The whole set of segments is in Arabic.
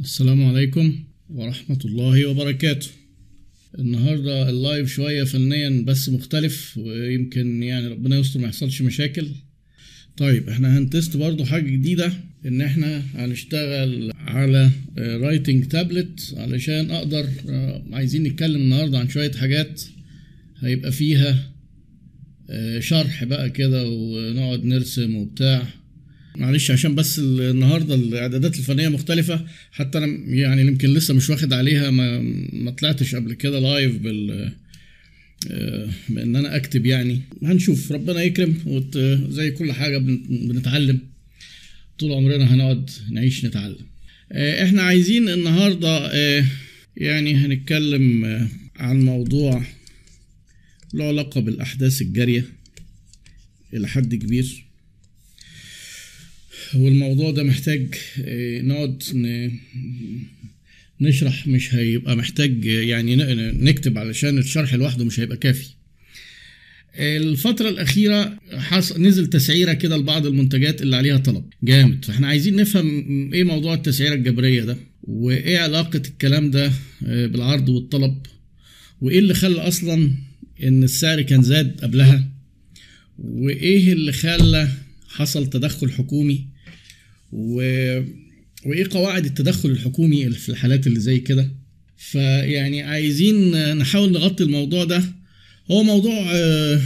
السلام عليكم ورحمة الله وبركاته. النهاردة ال live شوية فنيا بس مختلف ويمكن يعني ربنا يستر ما يحصلش مشاكل. طيب إحنا هنتست برضو حاجة جديدة إن إحنا هنشتغل على writing tablet علشان أقدر آه، عايزين نتكلم النهاردة عن شوية حاجات هيبقى فيها آه، شرح بقى كده ونقعد نرسم وبتاع. معلش عشان بس النهارده الإعدادات الفنية مختلفة. حتى أنا يعني يمكن لسه مش واخد عليها ما ما طلعتش قبل كده لايف بال آه، بإن أنا أكتب يعني. هنشوف. ربنا يكرم وت- زي كل حاجة بن- بنتعلم. طول عمرنا هنقعد نعيش نتعلم. آه، إحنا عايزين النهارده آه، يعني هنتكلم عن موضوع له علاقة بالأحداث الجارية إلى حد كبير. والموضوع ده محتاج آه، نقعد نشرح مش هيبقى محتاج يعني نكتب علشان الشرح لوحده مش هيبقى كافي. الفترة الأخيرة نزل تسعيرة كده لبعض المنتجات اللي عليها طلب. جامد. فاحنا عايزين نفهم إيه موضوع التسعيرة الجبرية ده وايه علاقة الكلام ده آه، بالعرض والطلب وايه اللي خلى أصلا إن السعر كان زاد قبلها وايه اللي خلى حصل تدخل حكومي. و... وإيه قواعد التدخل الحكومي في الحالات اللي زي كده. فيعني عايزين نحاول نغطي الموضوع ده. هو موضوع آه،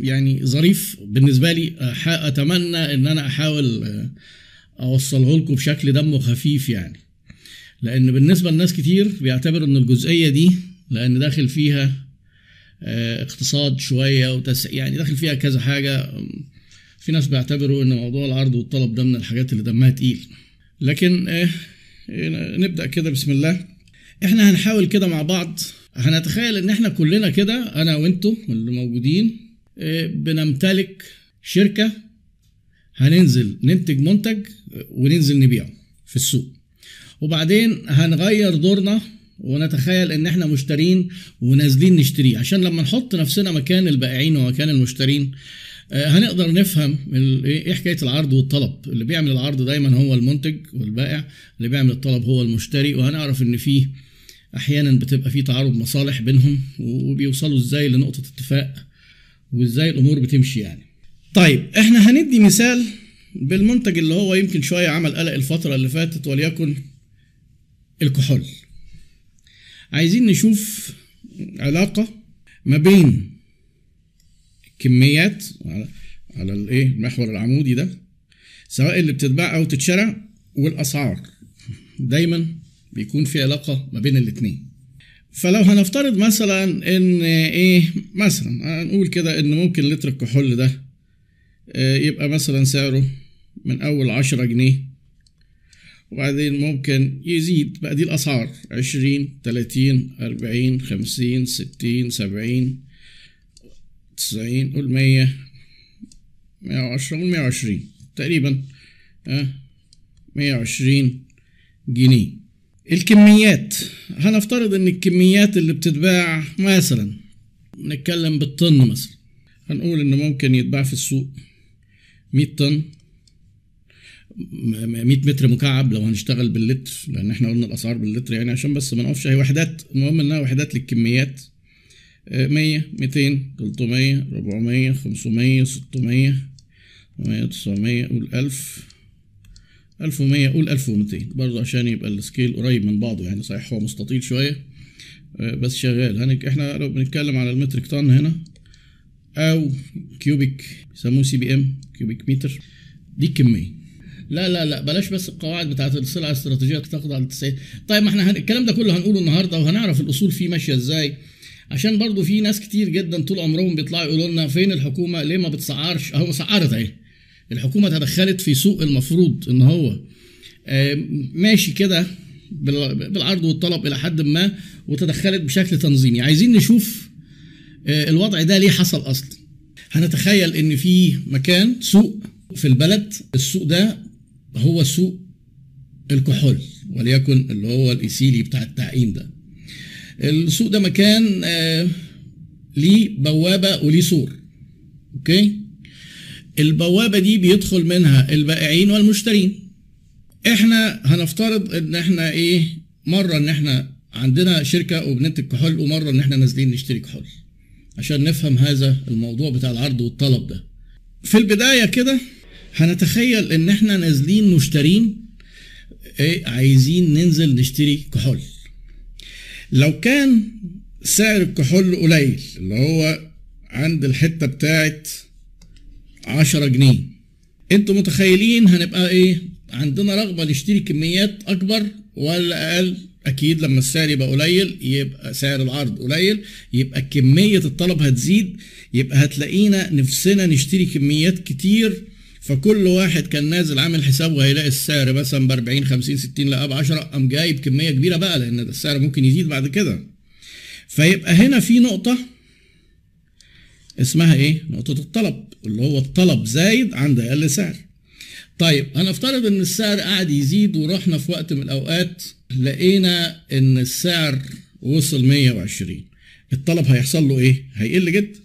يعني ظريف بالنسبة لي. أتمنى إن أنا أحاول آه، أوصله لكم بشكل دمه خفيف يعني. لأن بالنسبة لناس كتير بيعتبر إن الجزئية دي لأن داخل فيها آه، اقتصاد شوية وتس... يعني داخل فيها كذا حاجة في ناس بيعتبروا إن موضوع العرض والطلب ده من الحاجات اللي دمها تقيل. لكن آه، نبدأ كده بسم الله. إحنا هنحاول كده مع بعض. هنتخيل إن إحنا كلنا كده أنا وإنتوا اللي موجودين آه، بنمتلك شركة هننزل ننتج منتج آه، وننزل نبيعه في السوق. وبعدين هنغير دورنا ونتخيل إن إحنا مشترين ونازلين نشتريه. عشان لما نحط نفسنا مكان البائعين ومكان المشترين هنقدر نفهم ال- إيه إيه حكاية العرض والطلب. اللي بيعمل العرض دايما هو المنتج والبائع اللي بيعمل الطلب هو المشتري. وهنعرف إن فيه أحيانا بتبقى فيه تعارض مصالح بينهم وبيوصلوا إزاي لنقطة اتفاق وإزاي الأمور بتمشي يعني. طيب إحنا هندي مثال بالمنتج اللي هو يمكن شوية عمل قلق الفترة اللي فاتت وليكن الكحول. عايزين نشوف علاقة ما بين كميات على الإيه؟ المحور العمودي ده سواء اللي بتتباع أو تتشرى والأسعار. دايما بيكون في علاقة ما بين الاتنين. فلو هنفترض مثلا إن إيه؟ مثلا هنقول كده إن ممكن لتر الكحول ده آه، يبقى مثلا سعره من أول عشرة جنيه وبعدين ممكن يزيد. بقى دي الأسعار عشرين تلاتين أربعين خمسين ستين سبعين. تسعين قول مية مية وعشرة قول مية وعشرين. تقريبا آه مية وعشرين جنيه. الكميات هنفترض إن الكميات اللي بتتباع مثلا نتكلم بالطن مثلا. هنقول إن ممكن يتباع في السوق 100 طن م- م- 100 متر مكعب لو هنشتغل باللتر لأن إحنا قلنا الأسعار باللتر يعني عشان بس ما نقفش هي وحدات المهم إنها وحدات للكميات. 100 200 300 400 500 600 800 900 قول 1000 1100 قول 1200 برضه عشان يبقى ال scale قريب من بعضه يعني صحيح هو مستطيل شوية آه، بس شغال. هنك إحنا لو بنتكلم على ال metric ton هنا أو cubic بيسموه CBM cubic meter دي الكمية. لا لا لا بلاش بس القواعد بتاعت السلع الاستراتيجية تاخد على 90 طيب ما إحنا. الكلام ده كله هنقوله النهارده وهنعرف الأصول فيه ماشية إزاي. عشان برضو في ناس كتير جدا طول عمرهم بيطلعوا يقولوا لنا فين الحكومة؟ ليه ما بتسعرش؟ أهو سعرت أهي. الحكومة تدخلت في سوق المفروض إن هو ماشي كده بال- بالعرض والطلب إلى حد ما وتدخلت بشكل تنظيمي. عايزين نشوف آه، الوضع ده ليه حصل أصلا. هنتخيل إن في مكان سوق في البلد. السوق ده هو سوق الكحول وليكن اللي هو الايسيلي بتاع التعقيم ده. السوق ده مكان آه ليه بوابة وليه سور. okay؟ البوابة دي بيدخل منها البائعين والمشترين. إحنا هنفترض إن إحنا إيه؟ مرة إن إحنا عندنا شركة وبننتج كحول ومرة إن إحنا نازلين نشتري كحول. عشان نفهم هذا الموضوع بتاع العرض والطلب ده. في البداية كده هنتخيل إن إحنا نازلين مشترين إيه؟ عايزين ننزل نشتري كحول. لو كان سعر الكحول قليل اللي هو عند الحتة بتاعت 10 جنيه. أنتوا متخيلين هنبقى إيه؟ عندنا رغبة نشتري كميات أكبر ولا أقل؟ أكيد لما السعر يبقى قليل يبقى سعر العرض قليل يبقى كمية الطلب هتزيد يبقى هتلاقينا نفسنا نشتري كميات كتير فكل واحد كان نازل عامل حسابه هيلاقي السعر مثلا ب 40 50 60 لقى ب 10 قام جايب كمية كبيرة بقى لأن السعر ممكن يزيد بعد كده. فيبقى هنا في نقطة اسمها إيه؟ نقطة الطلب اللي هو الطلب زايد عند أقل سعر. طيب هنفترض إن السعر قاعد يزيد ورحنا في وقت من الأوقات لقينا إن السعر وصل 120 الطلب هيحصل له إيه؟ هيقل جدا.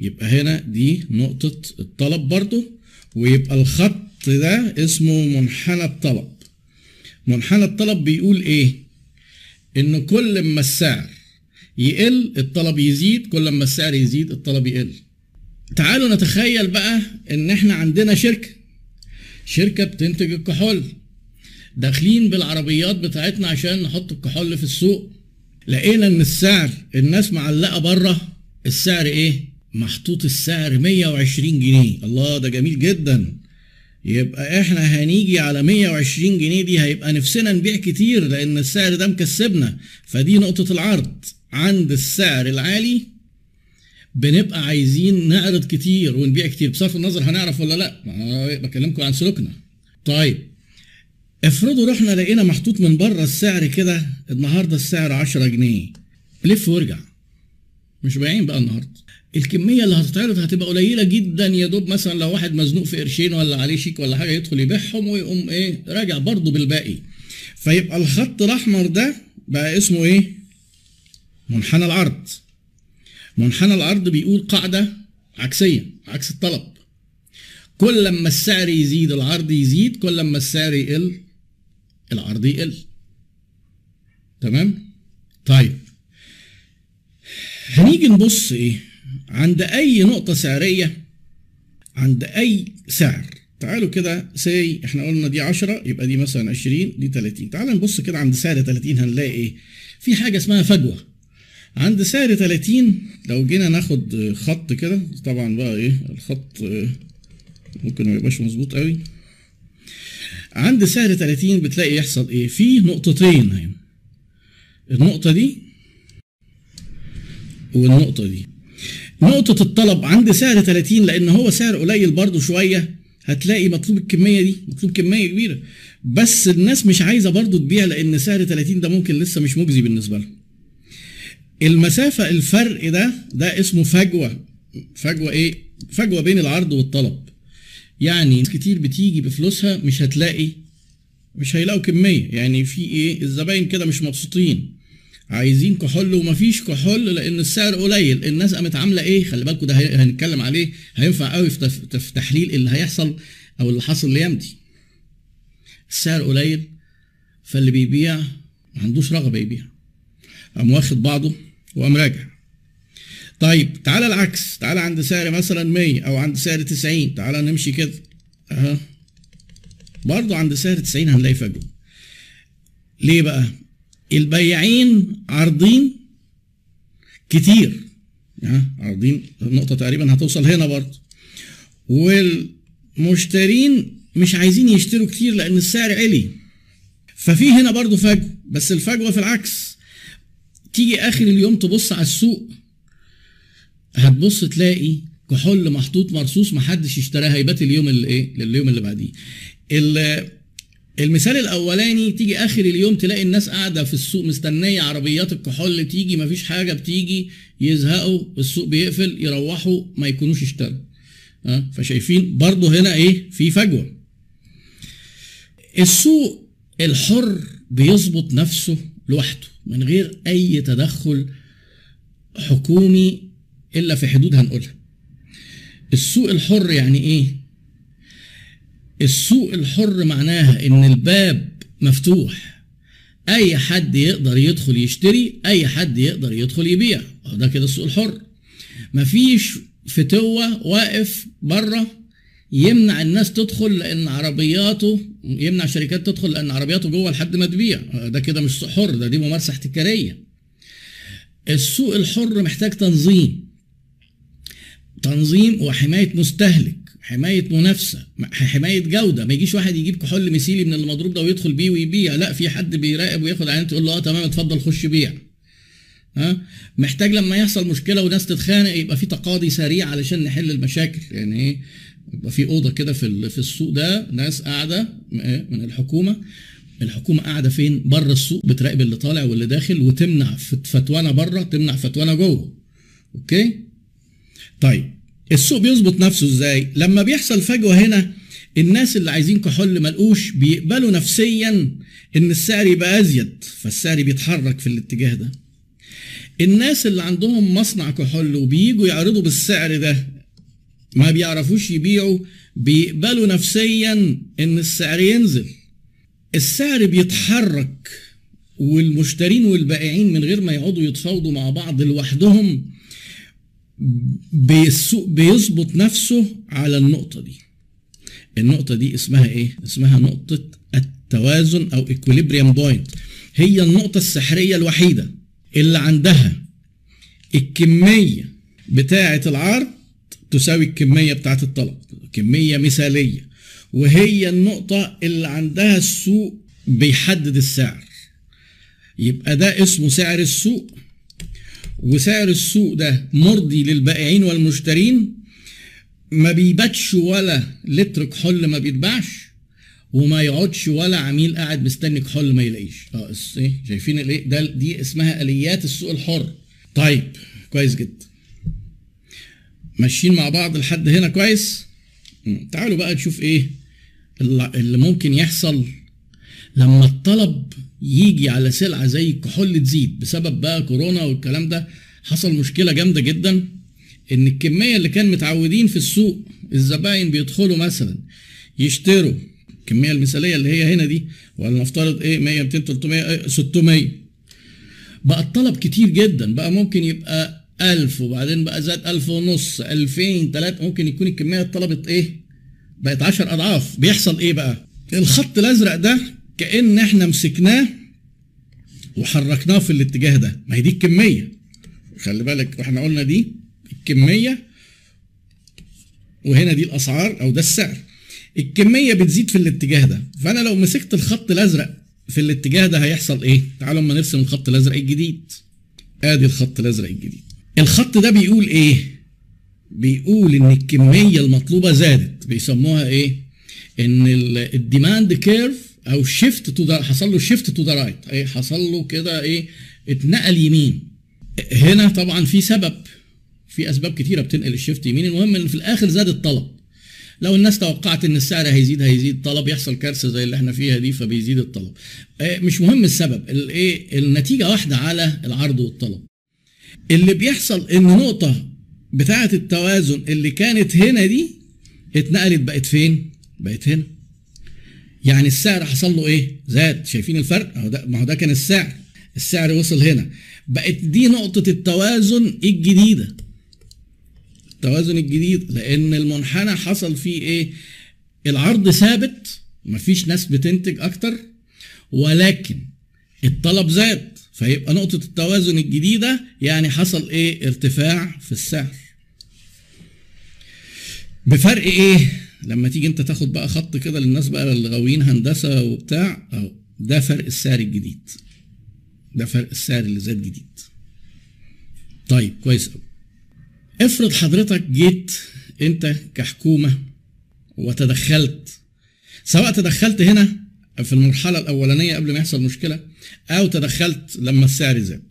يبقى هنا دي نقطة الطلب برضو ويبقى الخط ده اسمه منحنى الطلب. منحنى الطلب بيقول إيه؟ إن كل ما السعر يقل الطلب يزيد كل ما السعر يزيد الطلب يقل. تعالوا نتخيل بقى إن إحنا عندنا شركة. شركة بتنتج الكحول. داخلين بالعربيات بتاعتنا عشان نحط الكحول في السوق. لقينا إن السعر الناس معلقة بره السعر إيه؟ محطوط السعر 120 جنيه. الله ده جميل جدا. يبقى إحنا هنيجي على 120 جنيه دي هيبقى نفسنا نبيع كتير لأن السعر ده مكسبنا. فدي نقطة العرض. عند السعر العالي بنبقى عايزين نعرض كتير ونبيع كتير. بصرف النظر هنعرف ولا لأ؟ بكلمكم عن سلوكنا. طيب افرضوا رحنا لقينا محطوط من بره السعر كده النهارده السعر 10 جنيه. لف وارجع. مش بايعين بقى النهارده. الكمية اللي هتتعرض هتبقى قليلة جدا يا دوب مثلا لو واحد مزنوق في قرشين ولا عليه شيك ولا حاجة يدخل يبيعهم ويقوم إيه راجع برضه بالباقي. فيبقى الخط الأحمر ده بقى اسمه إيه؟ منحنى العرض. منحنى العرض بيقول قاعدة عكسية عكس الطلب. كل لما السعر يزيد العرض يزيد كل لما السعر يقل العرض يقل. تمام؟ طيب. هنيجي نبص إيه؟ عند أي نقطة سعرية عند أي سعر. تعالوا كده سي إحنا قلنا دي 10 يبقى دي مثلا 20 دي 30 تعالوا نبص كده عند سعر 30 هنلاقي إيه؟ في حاجة اسمها فجوة. عند سعر 30 لو جينا ناخد خط كده طبعا بقى إيه؟ الخط ممكن ما يبقاش مظبوط قوي. عند سعر 30 بتلاقي يحصل إيه؟ في نقطتين هنا النقطة دي والنقطة دي. نقطة الطلب عند سعر 30 لأن هو سعر قليل برضو شوية هتلاقي مطلوب الكمية دي مطلوب كمية كبيرة. بس الناس مش عايزة برضو تبيع لأن سعر 30 ده ممكن لسه مش مجزي بالنسبة لهم. المسافة الفرق ده ده اسمه فجوة. فجوة إيه؟ فجوة بين العرض والطلب. يعني ناس كتير بتيجي بفلوسها مش هتلاقي مش هيلاقوا كمية. يعني في إيه؟ الزباين كده مش مبسوطين. عايزين كحول ومفيش كحول لأن السعر قليل. الناس قامت عاملة إيه؟ خلي بالكم ده هنتكلم عليه. هينفع قوي في تحليل اللي هيحصل أو اللي حصل ليمدي السعر قليل فاللي بيبيع ما عندوش رغبة يبيع. قام واخد بعضه وقام راجع. طيب تعالى العكس. تعالى عند سعر مثلا 100 أو عند سعر 90 تعالى نمشي كده. أها. برضه عند سعر 90 هنلاقي فجوة. ليه بقى؟ البياعين عارضين كتير. عارضين النقطة تقريبا هتوصل هنا برضه. والمشترين مش عايزين يشتروا كتير لأن السعر علي ففي هنا برضه فجوة بس الفجوة في العكس. تيجي آخر اليوم تبص على السوق هتبص تلاقي كحول محطوط مرصوص محدش اشتراه. هيبات اليوم اللي إيه؟ لليوم اللي بعديه. المثال الأولاني تيجي آخر اليوم تلاقي الناس قاعدة في السوق مستنية عربيات الكحول تيجي مفيش حاجة بتيجي يزهقوا السوق بيقفل يروحوا ما يكونوش اشتروا. أه؟ فشايفين برضو هنا إيه؟ في فجوة. السوق الحر بيظبط نفسه لوحده من غير أي تدخل حكومي إلا في حدود هنقولها. السوق الحر يعني إيه؟ السوق الحر معناها إن الباب مفتوح. أي حد يقدر يدخل يشتري أي حد يقدر يدخل يبيع. ده كده السوق الحر. مفيش فتوة واقف بره يمنع الناس تدخل لأن عربياته يمنع شركات تدخل لأن عربياته جوه لحد ما تبيع. ده كده مش سوق حر ده دي ممارسة احتكارية. السوق الحر محتاج تنظيم. تنظيم وحماية مستهلك. حماية منافسة حماية جودة. ما يجيش واحد يجيب كحول مثيلي من المضروب ده ويدخل بيه ويبيع. لا في حد بيراقب وياخد عينه تقول له آه تمام اتفضل خش بيع. ها؟ محتاج لما يحصل مشكلة وناس تتخانق يبقى في تقاضي سريع علشان نحل المشاكل. يعني إيه؟ يبقى في أوضة كده في في السوق ده ناس قاعدة من الحكومة. الحكومة قاعدة فين؟ بره السوق بتراقب اللي طالع واللي داخل وتمنع فتوانا بره تمنع فتوانا جوه. أوكي؟ طيب. السوق بيظبط نفسه إزاي؟ لما بيحصل فجوة هنا الناس اللي عايزين كحول ملقوش بيقبلوا نفسيا إن السعر يبقى أزيد فالسعر بيتحرك في الاتجاه ده. الناس اللي عندهم مصنع كحول وبييجوا يعرضوا بالسعر ده ما بيعرفوش يبيعوا بيقبلوا نفسيا إن السعر ينزل. السعر بيتحرك والمشترين والبائعين من غير ما يقعدوا يتفاوضوا مع بعض لوحدهم بيظبط نفسه على النقطة دي. النقطة دي اسمها إيه؟ اسمها نقطة التوازن أو equilibrium بوينت هي النقطة السحرية الوحيدة اللي عندها الكمية بتاعة العرض تساوي الكمية بتاعة الطلب كمية مثالية. وهي النقطة اللي عندها السوق بيحدد السعر. يبقى ده اسمه سعر السوق. وسعر السوق ده مرضي للبائعين والمشترين ما بيباتش ولا لتر كحول ما بيتباعش وما يقعدش ولا عميل قاعد مستني كحول ما يلاقيش. آه إيه شايفين الايه ده دي اسمها آليات السوق الحر. طيب كويس جدا. ماشيين مع بعض لحد هنا كويس؟ تعالوا بقى نشوف إيه اللي ممكن يحصل لما الطلب يجي على سلعة زي الكحول تزيد بسبب بقى كورونا والكلام ده حصل مشكلة جامدة جدا إن الكمية اللي كان متعودين في السوق الزباين بيدخلوا مثلا يشتروا الكمية المثالية اللي هي هنا دي ولا نفترض إيه 100 200 300 600 بقى الطلب كتير جدا بقى ممكن يبقى 1000 وبعدين بقى زاد 1000 ونص 2000 3 ممكن يكون الكمية اتطلبت إيه بقت 10 أضعاف. بيحصل إيه بقى؟ الخط الأزرق ده كأن إحنا مسكناه وحركناه في الاتجاه ده. ما هي دي الكمية. خلي بالك إحنا قلنا دي الكمية وهنا دي الأسعار أو ده السعر. الكمية بتزيد في الاتجاه ده. فأنا لو مسكت الخط الأزرق في الاتجاه ده هيحصل إيه؟ تعالوا أما نرسم الخط الأزرق الجديد. آدي الخط الأزرق الجديد. الخط ده بيقول إيه؟ بيقول إن الكمية المطلوبة زادت. بيسموها إيه؟ إن ال demand curve أو shift to حصل له shift to the right إيه حصل له كده إيه اتنقل يمين. هنا طبعا في سبب في أسباب كتيرة بتنقل ال shift يمين. المهم إن في الآخر زاد الطلب. لو الناس توقعت إن السعر هيزيد هيزيد. الطلب يحصل كارثة زي اللي إحنا فيها دي فبيزيد الطلب. مش مهم السبب. الايه النتيجة واحدة على العرض والطلب. اللي بيحصل إن نقطة بتاعة التوازن اللي كانت هنا دي اتنقلت بقت فين؟ بقت هنا. يعني السعر حصل له إيه؟ زاد. شايفين الفرق؟ أهو ده ما هو ده كان السعر. السعر وصل هنا. بقت دي نقطة التوازن الجديدة. التوازن الجديد لأن المنحنى حصل فيه إيه؟ العرض ثابت مفيش ناس بتنتج أكتر ولكن الطلب زاد. فيبقى نقطة التوازن الجديدة يعني حصل إيه؟ ارتفاع في السعر. بفرق إيه؟ لما تيجي أنت تاخد بقى خط كده للناس بقى اللي غاويين هندسة وبتاع أهو ده فرق السعر الجديد. ده فرق السعر اللي زاد جديد. طيب كويس قوي افرض حضرتك جيت انت كحكومة وتدخلت سواء تدخلت هنا في المرحلة الأولانية قبل ما يحصل مشكلة أو تدخلت لما السعر زاد.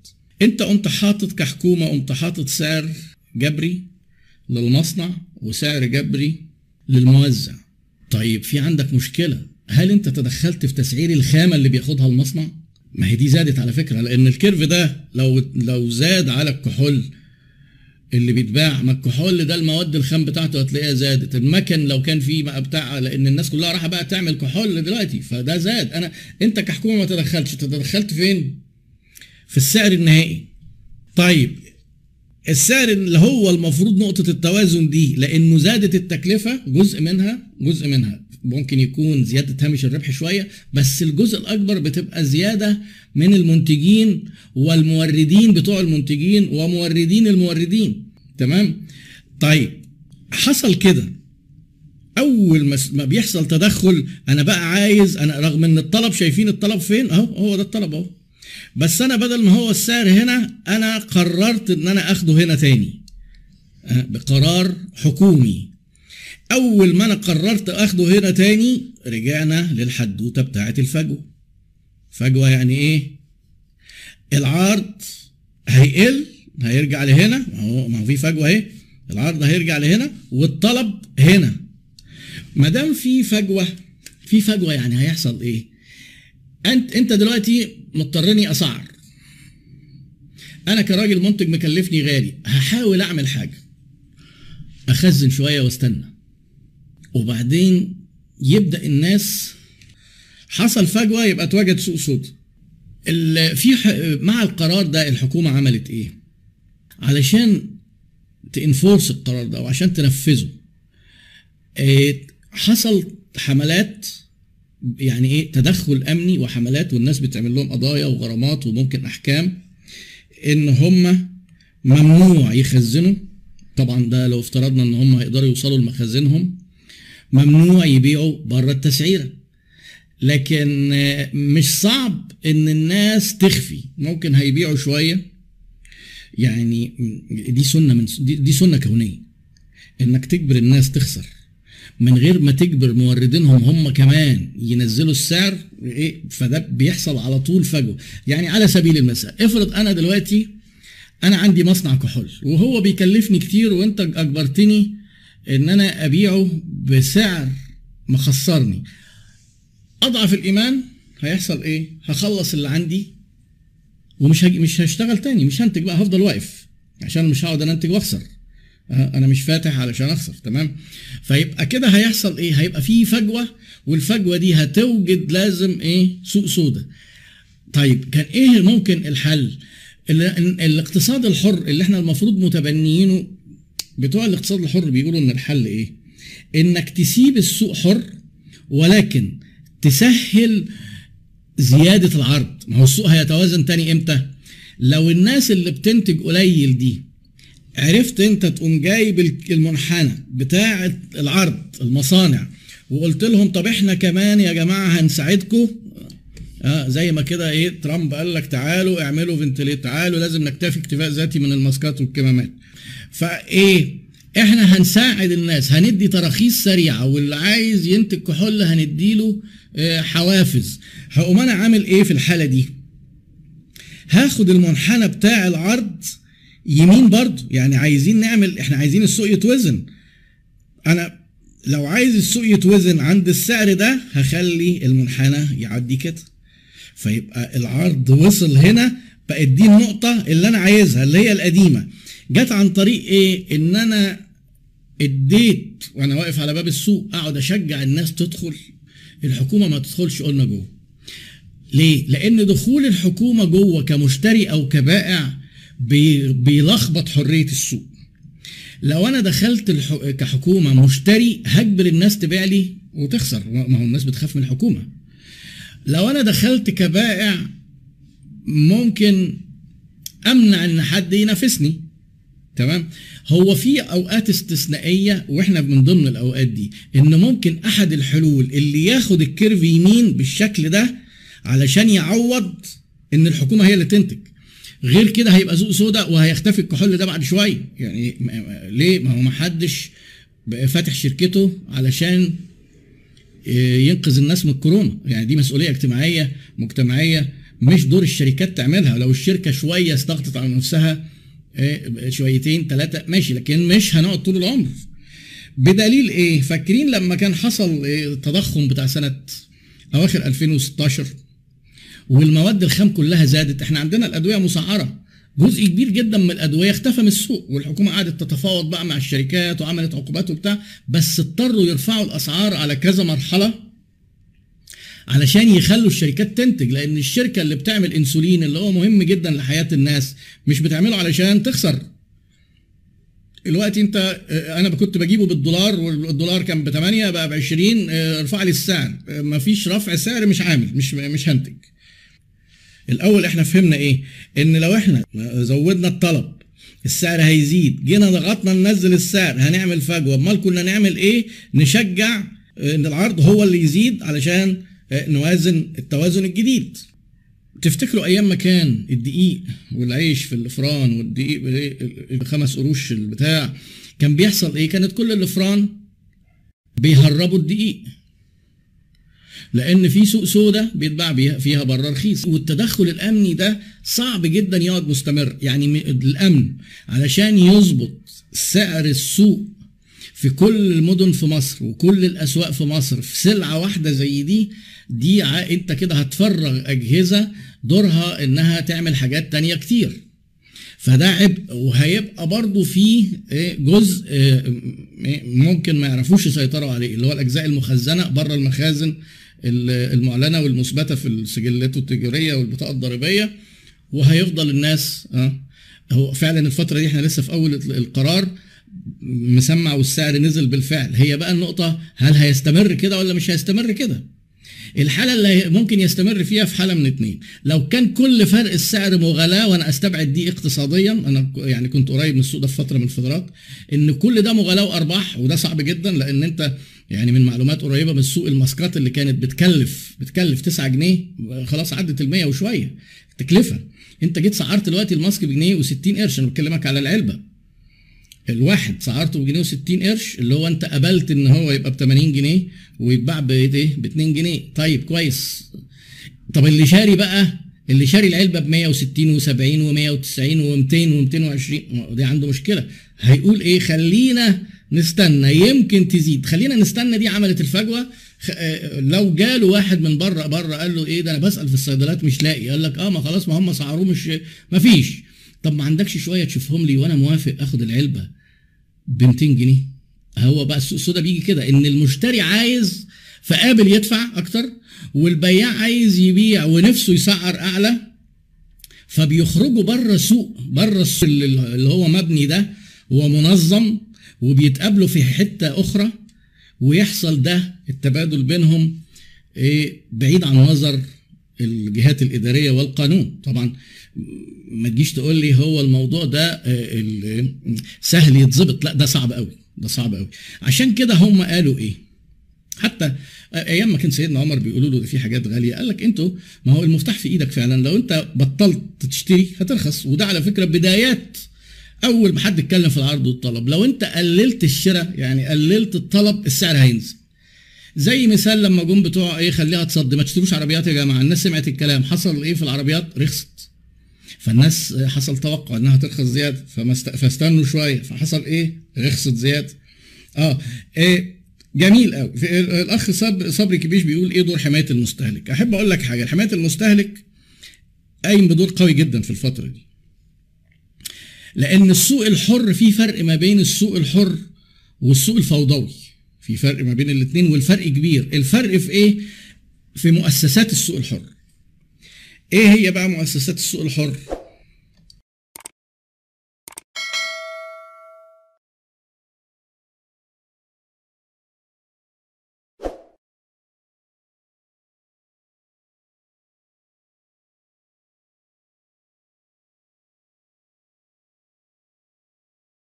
انت قمت حاطط كحكومة قمت حاطط سعر جبري للمصنع وسعر جبري للموزع. طيب في عندك مشكلة. هل انت تدخلت في تسعير الخامة اللي بياخدها المصنع؟ ما هي دي زادت على فكرة لأن الكيرف ده لو لو زاد على الكحول اللي بيتباع ما الكحول ده المواد الخام بتاعته هتلاقيها زادت. المكن لو كان فيه بقى بتاع لأن الناس كلها رايحة بقى تعمل كحول دلوقتي فده زاد. أنا أنت كحكومة ما تدخلتش تدخلت فين؟ في السعر النهائي. طيب السعر اللي هو المفروض نقطة التوازن دي لأنه زادت التكلفة جزء منها جزء منها. ممكن يكون زيادة هامش الربح شوية بس الجزء الأكبر بتبقى زيادة من المنتجين والموردين بتوع المنتجين وموردين الموردين. تمام؟ طيب حصل كده. أول ما بيحصل تدخل أنا بقى عايز أنا رغم إن الطلب شايفين الطلب فين؟ أهو هو ده الطلب أهو. بس أنا بدل ما هو السعر هنا أنا قررت إن أنا آخده هنا تاني. بقرار حكومي. أول ما أنا قررت آخده هنا تاني رجعنا للحدوتة بتاعه الفجوة. فجوة يعني إيه؟ العرض هيقل هيرجع لهنا. ما هو ما هو في فجوة أهي. العرض هيرجع لهنا والطلب هنا. ما دام في فجوة في فجوة يعني هيحصل إيه؟ انت أنت دلوقتي مضطرني أسعر. أنا كراجل منتج مكلفني غالي هحاول أعمل حاجة. أخزن شوية وأستنى. وبعدين يبدأ الناس حصل فجوة يبقى اتوجد سوق سود في مع القرار ده الحكومة عملت إيه؟ علشان تنفورس القرار ده وعشان تنفذه. حصل حملات يعني إيه؟ تدخل أمني وحملات والناس بتعمل لهم قضايا وغرامات وممكن أحكام إن هم ممنوع يخزنوا. طبعا ده لو افترضنا إن هم يقدروا يوصلوا لمخازنهم ممنوع يبيعوا بره التسعيرة. لكن مش صعب إن الناس تخفي. ممكن هيبيعوا شوية. يعني دي سنة من دي سنة كونية. إنك تجبر الناس تخسر. من غير ما تجبر موردينهم هم كمان ينزلوا السعر إيه فده بيحصل على طول فجوة. يعني على سبيل المثال افرض أنا دلوقتي أنا عندي مصنع كحول وهو بيكلفني كتير وأنت أجبرتني إن أنا أبيعه بسعر مخسرني أضعف الإيمان هيحصل إيه؟ هخلص اللي عندي ومش هج... مش هشتغل تاني مش هنتج بقى هفضل واقف عشان مش هقعد أنا أنتج وأخسر. أنا مش فاتح علشان أخسر تمام؟ فيبقى كده هيحصل إيه؟ هيبقى في فجوة والفجوة دي هتوجد لازم إيه؟ سوق سودا. طيب كان إيه ممكن الحل؟ الاقتصاد الحر اللي إحنا المفروض متبنيينه بتوع الاقتصاد الحر بيقولوا إن الحل إيه؟ إنك تسيب السوق حر ولكن تسهل زيادة العرض. ما هو السوق هيتوازن تاني إمتى؟ لو الناس اللي بتنتج قليل دي عرفت انت تقوم جايب المنحنى بتاع العرض المصانع وقلت لهم طب إحنا كمان يا جماعة هنساعدكم؟ آه زي ما كده إيه ترامب قال لك تعالوا اعملوا فنتليت تعالوا لازم نكتفي اكتفاء ذاتي من الماسكات والكمامات. فايه إحنا هنساعد الناس هندي تراخيص سريعة واللي عايز ينتج كحول هنديله آه حوافز. هقوم أنا عامل إيه في الحالة دي؟ هاخد المنحنى بتاع العرض يمين برضه. يعني عايزين نعمل إحنا عايزين السوق يتوزن. أنا لو عايز السوق يتوزن عند السعر ده هخلي المنحنى يعدي كده. فيبقى العرض وصل هنا بقت دي النقطة اللي أنا عايزها اللي هي القديمة. جت عن طريق إيه؟ إن أنا اديت وأنا واقف على باب السوق أقعد أشجع الناس تدخل. الحكومة ما تدخلش قلنا جوه. ليه؟ لأن دخول الحكومة جوه كمشتري أو كبائع بيلخبط حرية السوق. لو أنا دخلت. كحكومة مشتري هجبر الناس تبيع لي وتخسر. ما هو الناس بتخاف من الحكومة. لو أنا دخلت كبائع ممكن أمنع إن حد ينافسني. تمام؟ هو في أوقات استثنائية وإحنا من ضمن الأوقات دي إن ممكن أحد الحلول اللي ياخد الكيرف يمين بالشكل ده علشان يعوض إن الحكومة هي اللي تنتج. غير كده هيبقى سوق سودا وهيختفي الكحول ده بعد شوية. يعني ليه؟ ما هو ما حدش فاتح شركته علشان ينقذ الناس من الكورونا. يعني دي مسؤولية اجتماعية مجتمعية مش دور الشركات تعملها. لو الشركة شوية استغطت على نفسها شويتين ثلاثة ماشي لكن مش هنقعد طول العمر. بدليل إيه؟ فاكرين لما كان حصل التضخم بتاع سنة أواخر 2016 والمواد الخام كلها زادت. إحنا عندنا الأدوية مسعرة. جزء كبير جدا من الأدوية اختفى من السوق والحكومة قعدت تتفاوض بقى مع الشركات وعملت عقوبات وبتاع بس اضطروا يرفعوا الأسعار على كذا مرحلة علشان يخلوا الشركات تنتج لأن الشركة اللي بتعمل إنسولين اللي هو مهم جدا لحياة الناس مش بتعمله علشان تخسر. الوقت انت أنا كنت بجيبه بالدولار والدولار كان ب 8 بقى ب 20 ارفع لي السعر. مفيش رفع سعر مش عامل مش مش هنتج. الأول إحنا فهمنا إيه؟ إن لو إحنا زودنا الطلب السعر هيزيد. جينا ضغطنا ننزل السعر. هنعمل فجوة. أمال كنا نعمل إيه؟ نشجع إن العرض هو اللي يزيد علشان نوازن التوازن الجديد. تفتكروا أيام ما كان الدقيق والعيش في الأفران والدقيق بخمس قروش البتاع كان بيحصل إيه؟ كانت كل الأفران بيهربوا الدقيق. لأن في سوق سودا بيتباع فيها بره رخيص. والتدخل الامني ده صعب جدا يقعد مستمر. يعني الامن علشان يظبط سعر السوق في كل المدن في مصر وكل الأسواق في مصر في سلعة واحدة زي دي دي انت كده هتفرغ أجهزة دورها إنها تعمل حاجات تانية كتير. فده عبء. وهيبقى برضه فيه جزء ممكن ما يعرفوش يسيطروا عليه اللي هو الأجزاء المخزنة بره المخازن المعلنة والمثبتة في السجلات التجارية والبطاقة الضريبية وهيفضل الناس هو فعلا الفترة دي إحنا لسه في أول القرار مسمع والسعر نزل بالفعل. هي بقى النقطة هل هيستمر كده ولا مش هيستمر كده؟ الحالة اللي ممكن يستمر فيها في حالة من اتنين. لو كان كل فرق السعر مغالاه وأنا أستبعد دي اقتصاديا أنا يعني كنت قريب من السوق ده في فترة من الفترات إن كل ده مغالاه وأرباح وده صعب جدا لأن أنت يعني من معلومات قريبة من سوق الماسكات اللي كانت بتكلف بتكلف 9 جنيه خلاص عدت ال 100 وشوية. تكلفة. انت جيت سعرت دلوقتي الماسك بجنيه و60 قرش أنا بكلمك على العلبة. الواحد سعرته بجنيه و60 قرش اللي هو انت قبلت ان هو يبقى ب 80 جنيه ويتباع بإيه ب 2 جنيه. طيب كويس. طب اللي شاري بقى؟ اللي شاري العلبة ب 160 و70 و190 و200 و220 دي عنده مشكلة. هيقول إيه؟ خلينا نستنى. يمكن تزيد. خلينا نستنى دي عملت الفجوة. لو جاله واحد من بره بره قال له إيه ده؟ أنا بسأل في الصيدليات مش لاقي. قال لك آه ما خلاص ما هم سعروه مش ما فيش. طب ما عندكش شوية تشوفهم لي وأنا موافق آخد العلبة ب 200 جنيه. هو بقى السوق السودا بيجي كده إن المشتري عايز فقابل يدفع أكتر والبياع عايز يبيع ونفسه يسعر أعلى فبيخرجوا بره السوق بره السوق اللي هو مبني ده ومنظم وبيتقابلوا في حتة أخرى ويحصل ده التبادل بينهم إيه بعيد عن نظر الجهات الإدارية والقانون. طبعا ما تجيش تقول لي هو الموضوع ده سهل يتظبط. لا ده صعب قوي ده صعب قوي. عشان كده هم قالوا إيه؟ حتى أيام ما كان سيدنا عمر بيقولوا له في حاجات غالية قال لك أنتوا ما هو المفتاح في إيدك فعلا. لو أنت بطلت تشتري هترخص. وده على فكرة بدايات أول ما حد اتكلم في العرض والطلب. لو أنت قللت الشراء يعني قللت الطلب السعر هينزل. زي مثال لما جم بتوع إيه خليها تصدي. ما تشتروش عربيات يا جماعة. الناس سمعت الكلام. حصل إيه في العربيات؟ رخصت. فالناس حصل توقع إنها ترخص زيادة. فمست... فاستنوا شوية. فحصل إيه؟ رخصت زيادة. آه. إيه جميل قوي الأخ صبري صبري كبيش بيقول إيه دور حماية المستهلك. أحب أقول لك حاجة. حماية المستهلك قايم بدور قوي جدا في الفترة دي. لأن السوق الحر في فرق ما بين السوق الحر والسوق الفوضوي. في فرق ما بين الاثنين والفرق كبير. الفرق في إيه؟ في مؤسسات السوق الحر. إيه هي بقى مؤسسات السوق الحر؟